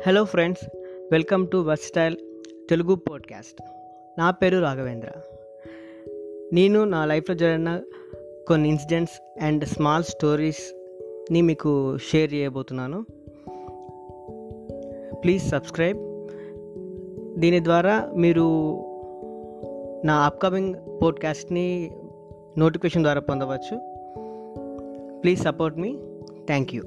Hello friends welcome to versatile Telugu podcast నా పేరు రాఘవేంద్ర. నేను నా లైఫ్లో జరిగిన కొన్ని ఇన్సిడెంట్స్ అండ్ స్మాల్ స్టోరీస్ని మీకు షేర్ చేయబోతున్నాను. ప్లీజ్ సబ్స్క్రైబ్ దీని ద్వారా మీరు నా అప్కమింగ్ పోడ్కాస్ట్ని నోటిఫికేషన్ ద్వారా పొందవచ్చు. Please support me thank you